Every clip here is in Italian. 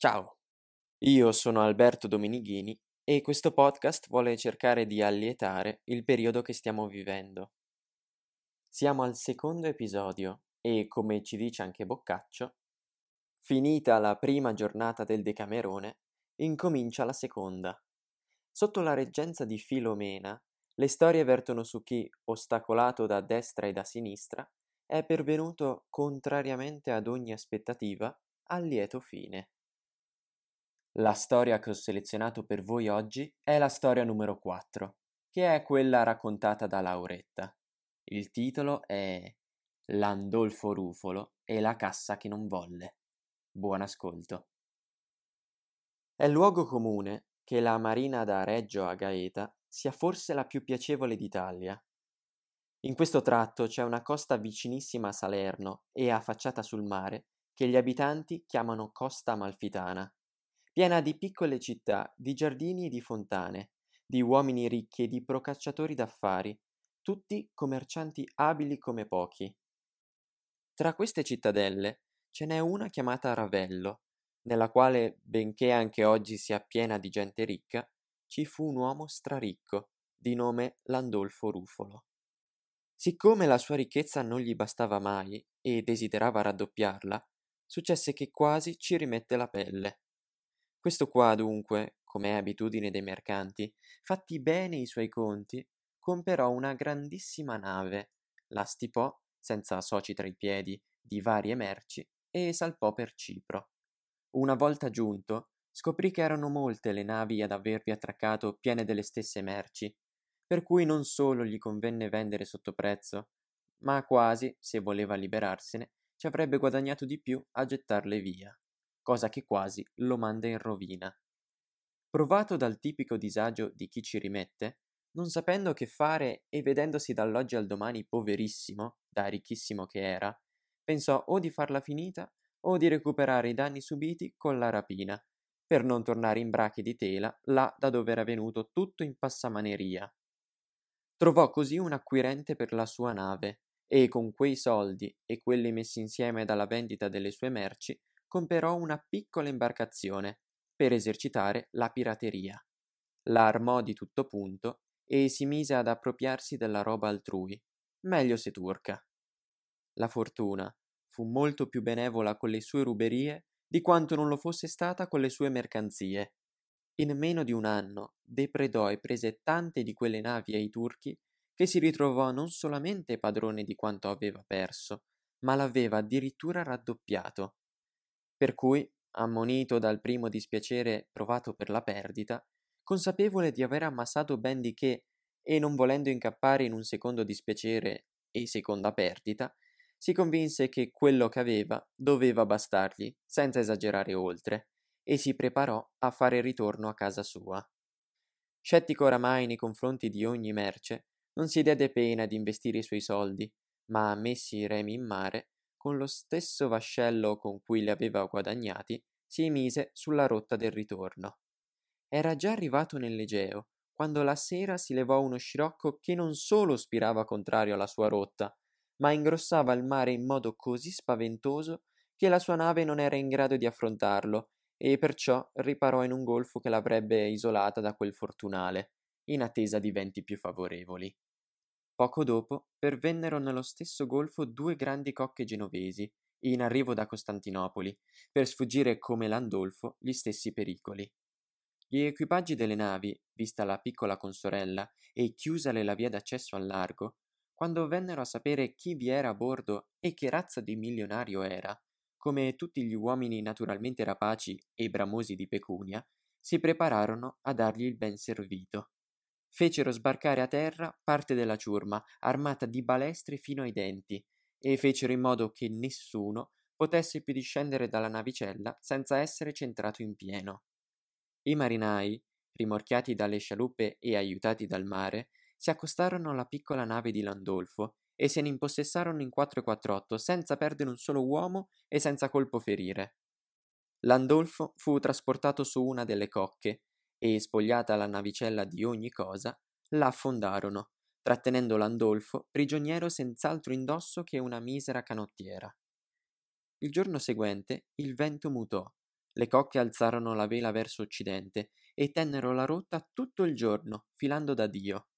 Ciao, io sono Alberto Dominighini e questo podcast vuole cercare di allietare il periodo che stiamo vivendo. Siamo al secondo episodio e, come ci dice anche Boccaccio, finita la prima giornata del Decamerone, incomincia la seconda. Sotto la reggenza di Filomena, le storie vertono su chi, ostacolato da destra e da sinistra, è pervenuto, contrariamente ad ogni aspettativa, al lieto fine. La storia che ho selezionato per voi oggi è la storia numero 4, che è quella raccontata da Lauretta. Il titolo è Landolfo Rufolo e la cassa che non volle. Buon ascolto. È luogo comune che la marina da Reggio a Gaeta sia forse la più piacevole d'Italia in questo tratto c'è una costa vicinissima a Salerno e affacciata sul mare che gli abitanti chiamano Costa Amalfitana, piena di piccole città, di giardini e di fontane, di uomini ricchi e di procacciatori d'affari, tutti commercianti abili come pochi. Tra queste cittadelle ce n'è una chiamata Ravello, nella quale, benché anche oggi sia piena di gente ricca, ci fu un uomo straricco, di nome Landolfo Rufolo. Siccome la sua ricchezza non gli bastava mai e desiderava raddoppiarla, successe che quasi ci rimette la pelle. Questo qua, dunque, come è abitudine dei mercanti, fatti bene i suoi conti, comperò una grandissima nave, la stipò, senza soci tra i piedi, di varie merci e salpò per Cipro. Una volta giunto, scoprì che erano molte le navi ad avervi attraccato piene delle stesse merci per cui non solo gli convenne vendere sotto prezzo, ma quasi, se voleva liberarsene, ci avrebbe guadagnato di più a gettarle via, cosa che quasi lo manda in rovina. Provato dal tipico disagio di chi ci rimette, non sapendo che fare e vedendosi dall'oggi al domani poverissimo, da ricchissimo che era, pensò o di farla finita o di recuperare i danni subiti con la rapina, per non tornare in brache di tela là da dove era venuto tutto in passamaneria. Trovò così un acquirente per la sua nave e con quei soldi e quelli messi insieme dalla vendita delle sue merci comperò una piccola imbarcazione per esercitare la pirateria. La armò di tutto punto e si mise ad appropriarsi della roba altrui, meglio se turca. La fortuna fu molto più benevola con le sue ruberie di quanto non lo fosse stata con le sue mercanzie in meno di un anno depredò e prese tante di quelle navi ai turchi che si ritrovò non solamente padrone di quanto aveva perso, ma l'aveva addirittura raddoppiato. Per cui, ammonito dal primo dispiacere provato per la perdita, consapevole di aver ammassato ben di che e non volendo incappare in un secondo dispiacere e seconda perdita, si convinse che quello che aveva doveva bastargli, senza esagerare oltre, e si preparò a fare ritorno a casa sua. Scettico oramai nei confronti di ogni merce, non si diede pena di investire i suoi soldi, ma messi i remi in mare, con lo stesso vascello con cui li aveva guadagnati, si mise sulla rotta del ritorno. Era già arrivato nell'Egeo, quando la sera si levò uno scirocco che non solo spirava contrario alla sua rotta, ma ingrossava il mare in modo così spaventoso che la sua nave non era in grado di affrontarlo e perciò riparò in un golfo che l'avrebbe isolata da quel fortunale, in attesa di venti più favorevoli. Poco dopo pervennero nello stesso golfo due grandi cocche genovesi, in arrivo da Costantinopoli, per sfuggire come Landolfo gli stessi pericoli. Gli equipaggi delle navi, vista la piccola consorella e chiusale la via d'accesso al largo, quando vennero a sapere chi vi era a bordo e che razza di milionario era, come tutti gli uomini naturalmente rapaci e bramosi di pecunia, si prepararono a dargli il ben servito. Fecero sbarcare a terra parte della ciurma, armata di balestre fino ai denti, e fecero in modo che nessuno potesse più discendere dalla navicella senza essere centrato in pieno. I marinai, rimorchiati dalle scialuppe e aiutati dal mare, si accostarono alla piccola nave di Landolfo e se ne impossessarono in 448 senza perdere un solo uomo e senza colpo ferire. Landolfo fu trasportato su una delle cocche e, spogliata la navicella di ogni cosa, la affondarono, trattenendo Landolfo prigioniero senz'altro indosso che una misera canottiera. Il giorno seguente il vento mutò, le cocche alzarono la vela verso occidente e tennero la rotta tutto il giorno, filando da Dio.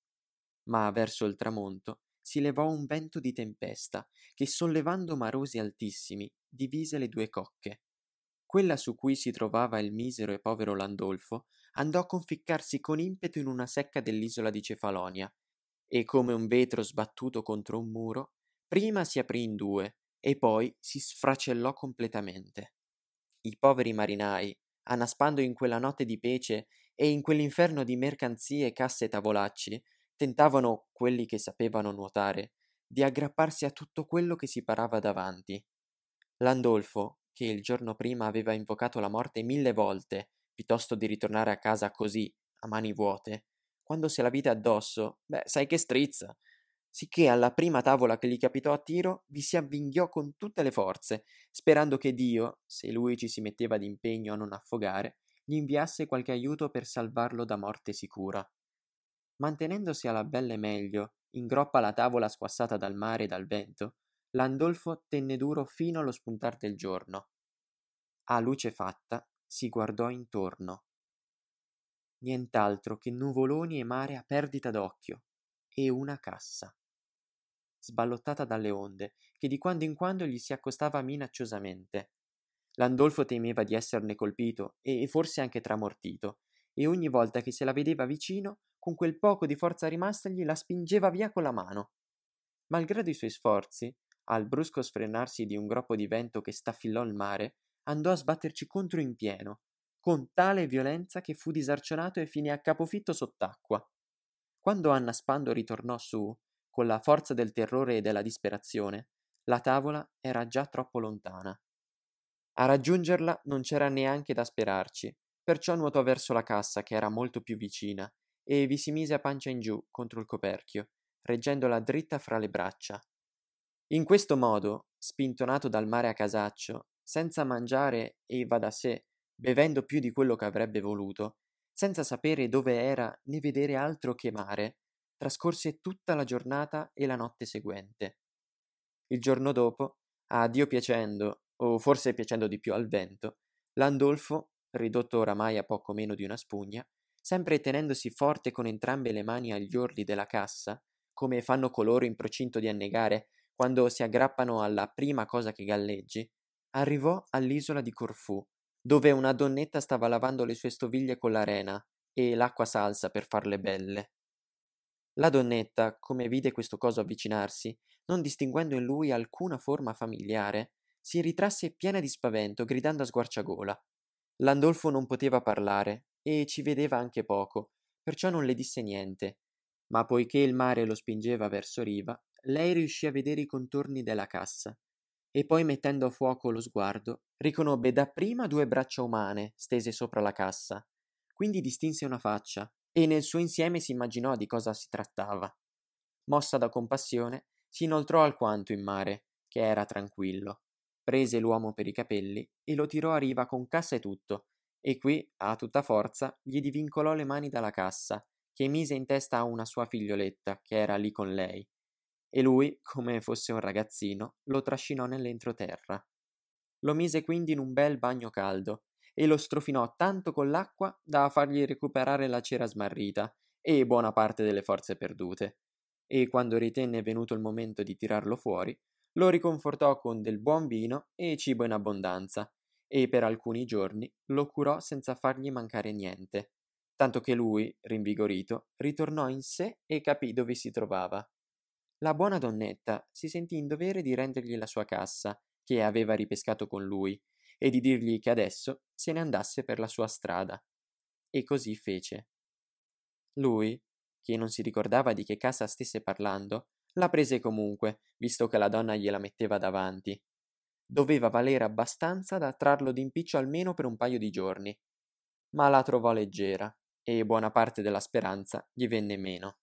Ma verso il tramonto si levò un vento di tempesta che, sollevando marosi altissimi, divise le due cocche. Quella su cui si trovava il misero e povero Landolfo andò a conficcarsi con impeto in una secca dell'isola di Cefalonia, e come un vetro sbattuto contro un muro, prima si aprì in due e poi si sfracellò completamente. I poveri marinai, annaspando in quella notte di pece e in quell'inferno di mercanzie, casse e tavolacci, tentavano, quelli che sapevano nuotare, di aggrapparsi a tutto quello che si parava davanti. Landolfo, che il giorno prima aveva invocato la morte mille volte, piuttosto di ritornare a casa così, a mani vuote, quando se la vide addosso, beh, sai che strizza, sicché alla prima tavola che gli capitò a tiro vi si avvinghiò con tutte le forze, sperando che Dio, se lui ci si metteva d'impegno a non affogare, gli inviasse qualche aiuto per salvarlo da morte sicura. Mantenendosi alla belle meglio, in groppa alla tavola squassata dal mare e dal vento, Landolfo tenne duro fino allo spuntar del giorno. A luce fatta, si guardò intorno. Nient'altro che nuvoloni e mare a perdita d'occhio, e una cassa sballottata dalle onde, che di quando in quando gli si accostava minacciosamente. Landolfo temeva di esserne colpito e forse anche tramortito, e ogni volta che se la vedeva vicino, con quel poco di forza rimastagli, la spingeva via con la mano. Malgrado i suoi sforzi, al brusco sfrenarsi di un groppo di vento che staffillò il mare, andò a sbatterci contro in pieno, con tale violenza che fu disarcionato e finì a capofitto sott'acqua. Quando Anna Spando ritornò su, con la forza del terrore e della disperazione, la tavola era già troppo lontana. A raggiungerla non c'era neanche da sperarci, perciò nuotò verso la cassa che era molto più vicina e vi si mise a pancia in giù contro il coperchio, reggendola dritta fra le braccia. In questo modo, spintonato dal mare a casaccio, senza mangiare e va da sé, bevendo più di quello che avrebbe voluto, senza sapere dove era né vedere altro che mare, trascorse tutta la giornata e la notte seguente. Il giorno dopo, a Dio piacendo, o forse piacendo di più al vento, Landolfo, ridotto oramai a poco meno di una spugna, sempre tenendosi forte con entrambe le mani agli orli della cassa, come fanno coloro in procinto di annegare quando si aggrappano alla prima cosa che galleggi, arrivò all'isola di Corfù, dove una donnetta stava lavando le sue stoviglie con l'arena e l'acqua salsa per farle belle. La donnetta, come vide questo coso avvicinarsi, non distinguendo in lui alcuna forma familiare, si ritrasse piena di spavento, gridando a sguarciagola. Landolfo non poteva parlare e ci vedeva anche poco, perciò non le disse niente. Ma poiché il mare lo spingeva verso riva, lei riuscì a vedere i contorni della cassa e poi mettendo a fuoco lo sguardo, riconobbe dapprima due braccia umane stese sopra la cassa. Quindi distinse una faccia, e nel suo insieme si immaginò di cosa si trattava. Mossa da compassione, si inoltrò alquanto in mare, che era tranquillo, prese l'uomo per i capelli e lo tirò a riva con cassa e tutto, e qui, a tutta forza, gli divincolò le mani dalla cassa, che mise in testa a una sua figlioletta, che era lì con lei, e lui, come fosse un ragazzino, lo trascinò nell'entroterra. Lo mise quindi in un bel bagno caldo, e lo strofinò tanto con l'acqua da fargli recuperare la cera smarrita e buona parte delle forze perdute. E quando ritenne venuto il momento di tirarlo fuori, lo riconfortò con del buon vino e cibo in abbondanza, e per alcuni giorni lo curò senza fargli mancare niente, tanto che lui, rinvigorito, ritornò in sé e capì dove si trovava. La buona donnetta si sentì in dovere di rendergli la sua cassa, che aveva ripescato con lui, e di dirgli che adesso se ne andasse per la sua strada. E così fece. Lui, che non si ricordava di che casa stesse parlando, la prese comunque, visto che la donna gliela metteva davanti. Doveva valere abbastanza da trarlo d'impiccio almeno per un paio di giorni, ma la trovò leggera e buona parte della speranza gli venne meno.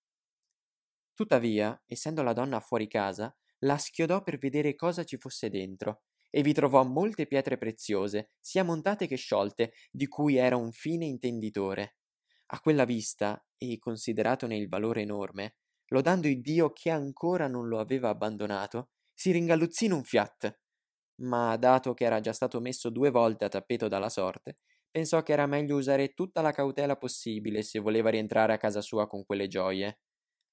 Tuttavia, essendo la donna fuori casa, la schiodò per vedere cosa ci fosse dentro e vi trovò molte pietre preziose, sia montate che sciolte, di cui era un fine intenditore. A quella vista, e consideratone il valore enorme, lodando il Dio che ancora non lo aveva abbandonato, si ringalluzzì in un fiat. ma dato che era già stato messo due volte a tappeto dalla sorte, pensò che era meglio usare tutta la cautela possibile se voleva rientrare a casa sua con quelle gioie.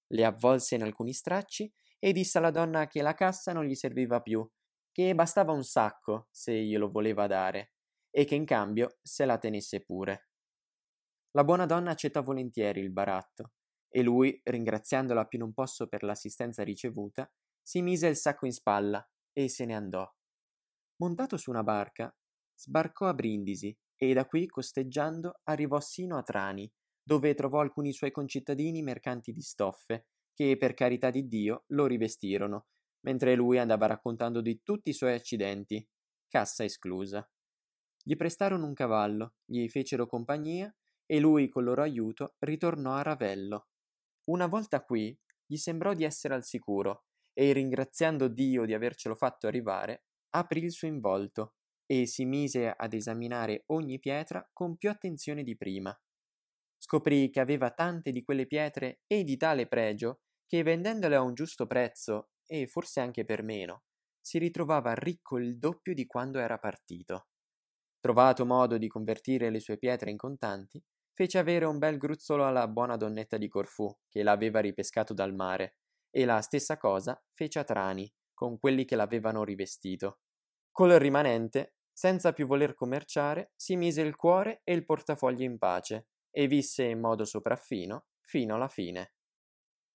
Le avvolse in alcuni stracci e disse alla donna che la cassa non gli serviva più, che bastava un sacco se glielo voleva dare, e che in cambio se la tenesse pure. La buona donna accettò volentieri il baratto, e lui, ringraziandola più non posso per l'assistenza ricevuta, si mise il sacco in spalla e se ne andò. Montato su una barca, sbarcò a Brindisi e da qui, costeggiando, arrivò sino a Trani, dove trovò alcuni suoi concittadini mercanti di stoffe, che per carità di Dio lo rivestirono, mentre lui andava raccontando di tutti i suoi accidenti, cassa esclusa. Gli prestarono un cavallo, gli fecero compagnia e lui, col loro aiuto, ritornò a Ravello. Una volta qui, gli sembrò di essere al sicuro e, ringraziando Dio di avercelo fatto arrivare, aprì il suo involto e si mise ad esaminare ogni pietra con più attenzione di prima. Scoprì che aveva tante di quelle pietre e di tale pregio che vendendole a un giusto prezzo, e forse anche per meno, si ritrovava ricco il doppio di quando era partito. Trovato modo di convertire le sue pietre in contanti, fece avere un bel gruzzolo alla buona donnetta di Corfù, che l'aveva ripescato dal mare, e la stessa cosa fece a Trani, con quelli che l'avevano rivestito. Col rimanente, senza più voler commerciare, si mise il cuore e il portafoglio in pace, e visse in modo sopraffino fino alla fine.